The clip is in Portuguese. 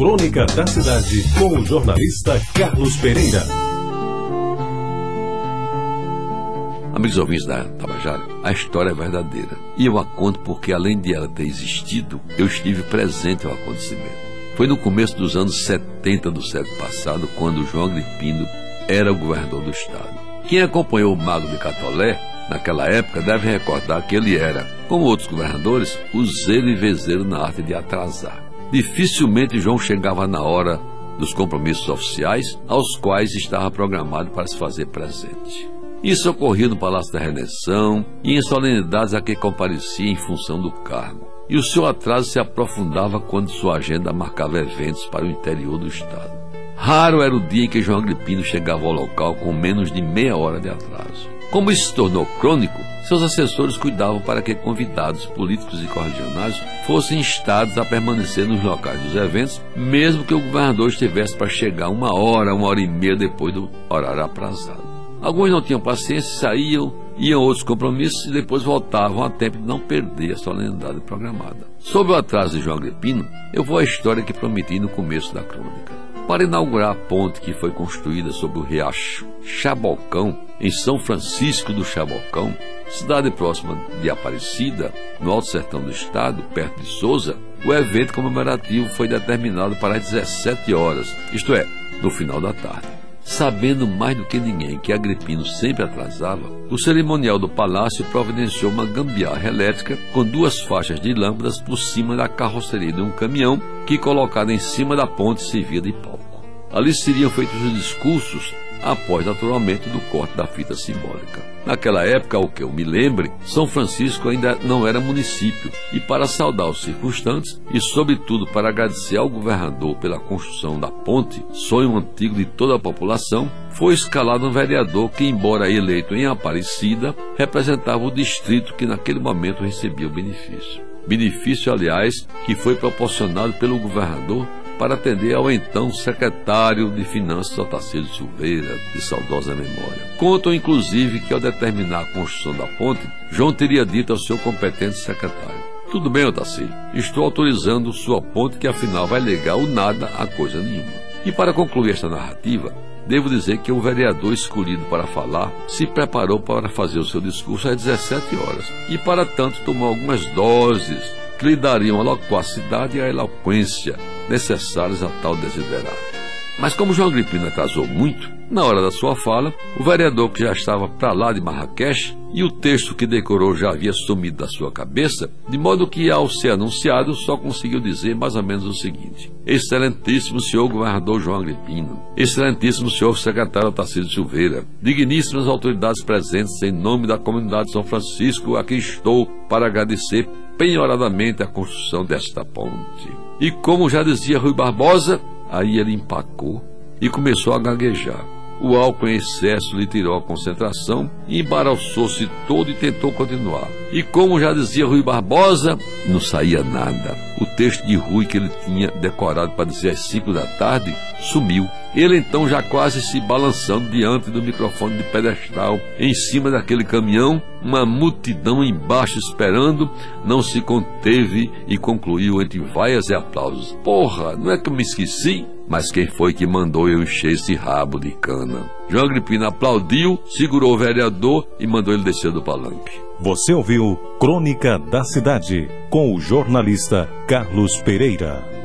Crônica da Cidade, com o jornalista Carlos Pereira. Amigos ouvintes da Tabajara, a história é verdadeira. E eu a conto porque, além de ela ter existido, eu estive presente ao acontecimento. Foi no começo dos anos 70 do século passado, quando João Agripino era o governador do estado. Quem acompanhou o Mago de Catolé naquela época deve recordar que ele era, como outros governadores, o zelo e vezeiro na arte de atrasar. Dificilmente João chegava na hora dos compromissos oficiais aos quais estava programado para se fazer presente. Isso ocorria no Palácio da Redenção e em solenidades a que comparecia em função do cargo. E o seu atraso se aprofundava quando sua agenda marcava eventos para o interior do estado. Raro era o dia em que João Agripino chegava ao local com menos de meia hora de atraso. Como isso se tornou crônico, seus assessores cuidavam para que convidados políticos e correligionários fossem instados a permanecer nos locais dos eventos, mesmo que o governador estivesse para chegar uma hora, uma hora e meia depois do horário aprazado. Alguns não tinham paciência, saíam, iam a outros compromissos e depois voltavam a tempo de não perder a solenidade programada. Sobre o atraso de João Agripino, eu vou à história que prometi no começo da crônica. Para inaugurar a ponte que foi construída sobre o riacho Chabocão, em São Francisco do Chabocão, cidade próxima de Aparecida, no Alto Sertão do Estado, perto de Souza, o evento comemorativo foi determinado para as 17 horas, isto é, no final da tarde. Sabendo mais do que ninguém que Agripino sempre atrasava, o cerimonial do palácio providenciou uma gambiarra elétrica com duas faixas de lâmpadas por cima da carroceria de um caminhão que, colocado em cima da ponte, servia de palco. Ali seriam feitos os discursos após naturalmente do corte da fita simbólica. Naquela época, ao que eu me lembre, São Francisco ainda não era município, e para saudar os circunstantes e, sobretudo, para agradecer ao governador pela construção da ponte, sonho antigo de toda a população, foi escalado um vereador que, embora eleito em Aparecida, representava o distrito que naquele momento recebia o benefício. Benefício, aliás, que foi proporcionado pelo governador para atender ao então secretário de Finanças Otacílio Silveira, de saudosa memória. Contam, inclusive, que ao determinar a construção da ponte, João teria dito ao seu competente secretário: Tudo bem, Otacílio, estou autorizando sua ponte que afinal vai ligar o nada a coisa nenhuma. E para concluir esta narrativa, Devo dizer que o vereador escolhido para falar se preparou para fazer o seu discurso às 17 horas e, para tanto, tomou algumas doses que lhe dariam a loquacidade e a eloquência necessárias a tal desiderado. Mas como João Agripino atrasou muito, na hora da sua fala, o vereador que já estava para lá de Marrakech e o texto que decorou já havia sumido da sua cabeça, de modo que, ao ser anunciado, só conseguiu dizer mais ou menos o seguinte: Excelentíssimo senhor governador João Agripino, excelentíssimo senhor secretário Tarcísio Silveira, digníssimas autoridades presentes, em nome da comunidade de São Francisco, aqui estou para agradecer penhoradamente a construção desta ponte. E como já dizia Rui Barbosa, aí ele empacou e começou a gaguejar. O álcool em excesso lhe tirou a concentração, embaraçou-se todo e tentou continuar. E como já dizia Rui Barbosa, não saía nada. O texto de Rui que ele tinha decorado para dizer às cinco da tarde sumiu. Ele então já quase se balançando diante do microfone de pedestal, em cima daquele caminhão, uma multidão embaixo esperando, não se conteve e concluiu entre vaias e aplausos. Porra, não é que eu me esqueci? Mas quem foi que mandou eu encher esse rabo de cana? João Agripino aplaudiu, segurou o vereador e mandou ele descer do palanque. Você ouviu Crônica da Cidade, com o jornalista Carlos Pereira.